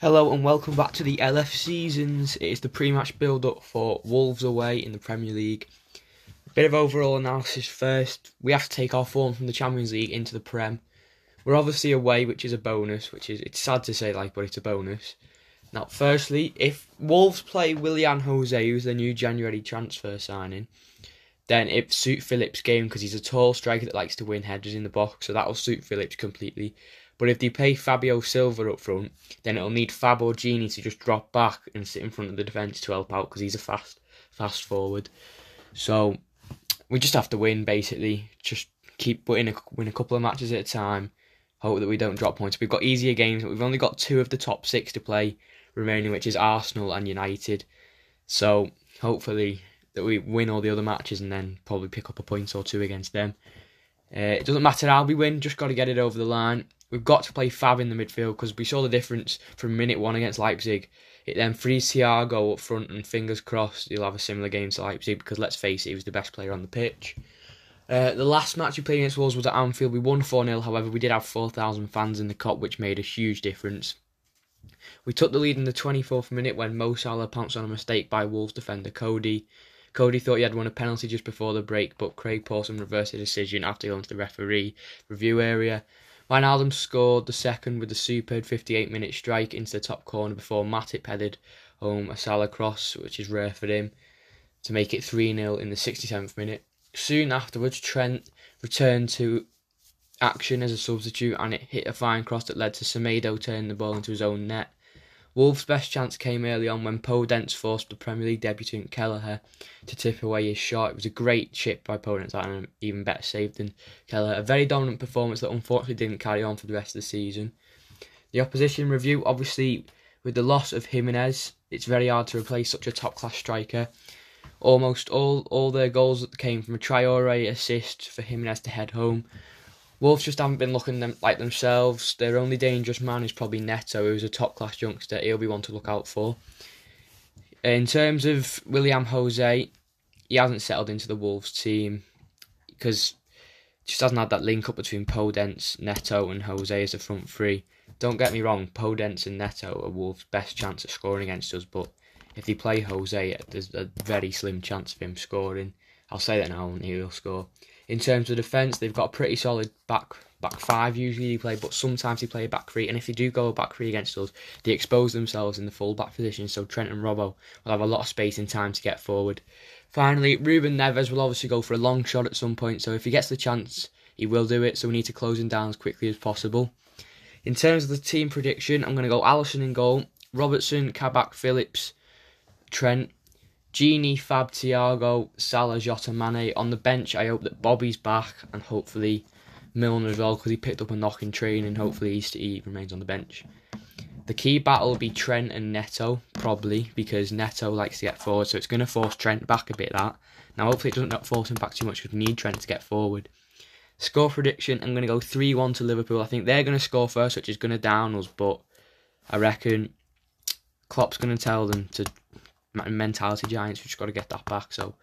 Hello and welcome back to the LF seasons. It is the pre-match build-up for Wolves away in the Premier League. Bit of overall analysis first. We have to take our form from the Champions League into the Prem. We're obviously away, which is a bonus. Which is it's sad to say, like, but it's a bonus. Now, firstly, if Wolves play Willian Jose, who's the new January transfer signing, then it suit Phillips' game because he's a tall striker that likes to win headers in the box, so that'll suit Phillips completely. But if they play Fabio Silva up front, then it'll need Fab or Gini to just drop back and sit in front of the defence to help out because he's a fast, fast forward. So we just have to win basically. Just keep putting a, win a couple of matches at a time. Hope that we don't drop points. We've got easier games. We've only got two of the top six to play remaining, which is Arsenal and United. So hopefully that we win all the other matches and then probably pick up a point or two against them. Uh, it doesn't matter how we win, just got to get it over the line. We've got to play Fab in the midfield because we saw the difference from minute one against Leipzig. It then frees Thiago up front, and fingers crossed he'll have a similar game to Leipzig because let's face it, he was the best player on the pitch. Uh, the last match we played against Wolves was at Anfield. We won 4 0, however, we did have 4,000 fans in the Kop, which made a huge difference. We took the lead in the 24th minute when Mo Salah pounced on a mistake by Wolves defender Coady. Coady thought he had won a penalty just before the break, but Craig Pawson reversed the decision after going to the referee review area. Wijnaldum scored the second with a superb 58 minute strike into the top corner before Matip headed home a Salah cross, which is rare for him, to make it 3 0 in the 67th minute. Soon afterwards, Trent returned to action as a substitute and it hit a fine cross that led to Semedo turning the ball into his own net. Wolves' best chance came early on when Podence forced the Premier League debutant Kelleher to tip away his shot. It was a great chip by Podence and an even better save than Kelleher. A very dominant performance that unfortunately didn't carry on for the rest of the season. The opposition review, obviously, with the loss of Jimenez, it's very hard to replace such a top class striker. Almost all, all their goals came from a Traore assist for Jimenez to head home. Wolves just haven't been looking them like themselves. Their only dangerous man is probably Neto, who's a top class youngster. He'll be one to look out for. In terms of Willian Jose, he hasn't settled into the Wolves team because just hasn't had that link up between Podence, Neto, and Jose as a front three. Don't get me wrong, Podence and Neto are Wolves' best chance of scoring against us, but if they play Jose, there's a very slim chance of him scoring. I'll say that now and he'll score. In terms of defence, they've got a pretty solid back back five usually they play, but sometimes they play a back three. And if they do go a back three against us, they expose themselves in the full back position. So Trent and Robbo will have a lot of space and time to get forward. Finally, Ruben Neves will obviously go for a long shot at some point. So if he gets the chance, he will do it. So we need to close him down as quickly as possible. In terms of the team prediction, I'm going to go Alisson in goal, Robertson, Kabak, Phillips, Trent, Gini, Fab, Thiago, Salah, Jota, Mane. On the bench, I hope that Bobby's back and hopefully Milner as well because he picked up a knock in training. Hopefully he, he remains on the bench. The key battle will be Trent and Neto, probably, because Neto likes to get forward, so it's going to force Trent back a bit, that. Now, hopefully it doesn't force him back too much because we need Trent to get forward. Score prediction, I'm going to go 3 1 to Liverpool. I think they're going to score first, which is going to down us, but I reckon Klopp's going to tell them to mentality giants. We've just got to get that back. So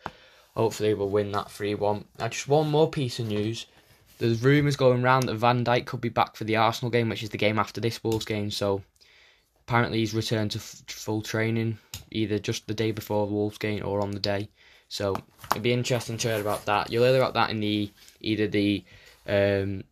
hopefully we'll win that 3 1. Now, just one more piece of news. There's rumours going around that Van Dijk could be back for the Arsenal game, which is the game after this Wolves game. So apparently he's returned to f- full training either just the day before the Wolves game or on the day. So it'd be interesting to hear about that. You'll hear about that in the either the um,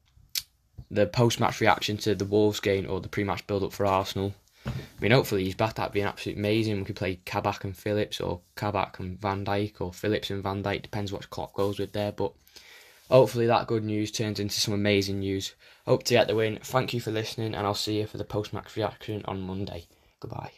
the post match reaction to the Wolves game or the pre match build up for Arsenal. I mean, hopefully he's back. That'd be an absolute amazing. We could play Kabak and Phillips, or Kabak and Van Dijk, or Phillips and Van Dijk. Depends what Klopp goes with there. But hopefully that good news turns into some amazing news. Hope to get the win. Thank you for listening, and I'll see you for the post match reaction on Monday. Goodbye.